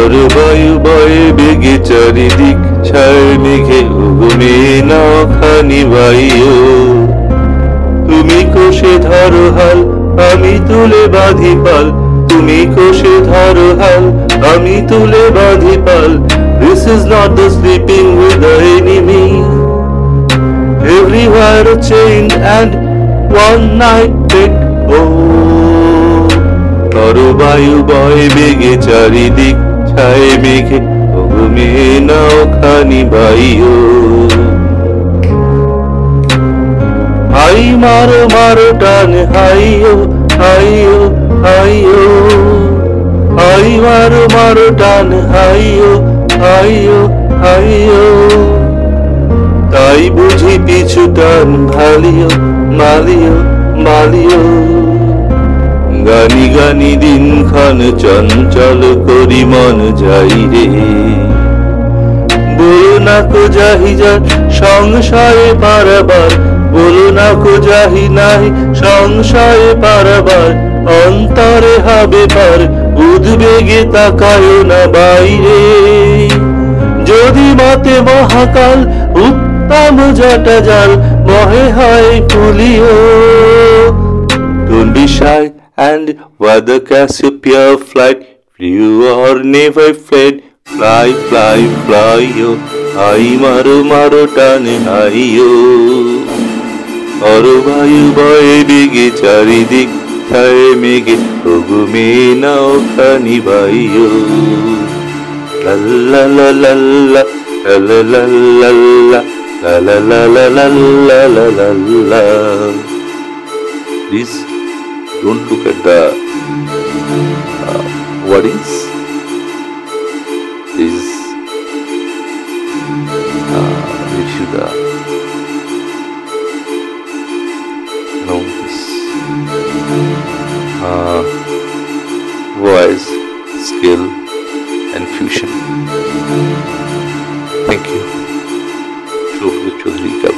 ঝড় বায়ু বয়ে বেগে চারিদিক ছায় মেঘে ঘুমে নাও খানি বাইও। তুমি কোষে ধরো হাল, আমি তুলে বাঁধি পাল। তুমি কোষে ধরো হাল, আমি তুলে বাঁধি পাল। This is not the sleeping with the enemy. Everywhere a chain and one night take oh তরু বায়ু বয় বেগে চারিদিক ছায় মেঘে ঘুমে নাও খানি বাইও। হাই মারো মারো, টান, হাইও হাইও হাইও। হাই মারো মারো, টান, হাইও হাইও হাইও। তাই বুঝি পিছু টান ভালিও মালিও মালিও। গানি গানি দিন খান চঞ্চল করি মন যাই রে। বলো না কো যাহি যান সংশয়ে পারাবার, বলো না কো যাহি নাই সংশয়ে পারাবার, অন্তরে হবে পার, উদ্বেগে তাকায় না বাইরে। যদি মতে মহাকাল উত্তম জটা জাল, মহে হয় Don't be shy and whether Cassiopeia flag flew or never fled. Fly, fly, fly, yo, I maru, maru, tane hai yo. Oro vayu boy bigi charidik thaye mege ogume na okani bhai yo. La la la la la la la la la la. La la la la la la la la la. This don't look at the uh, wordings. Please uh, review the know this uh, voice skill and fusion. Thank you. Shobhit Chaudhary ka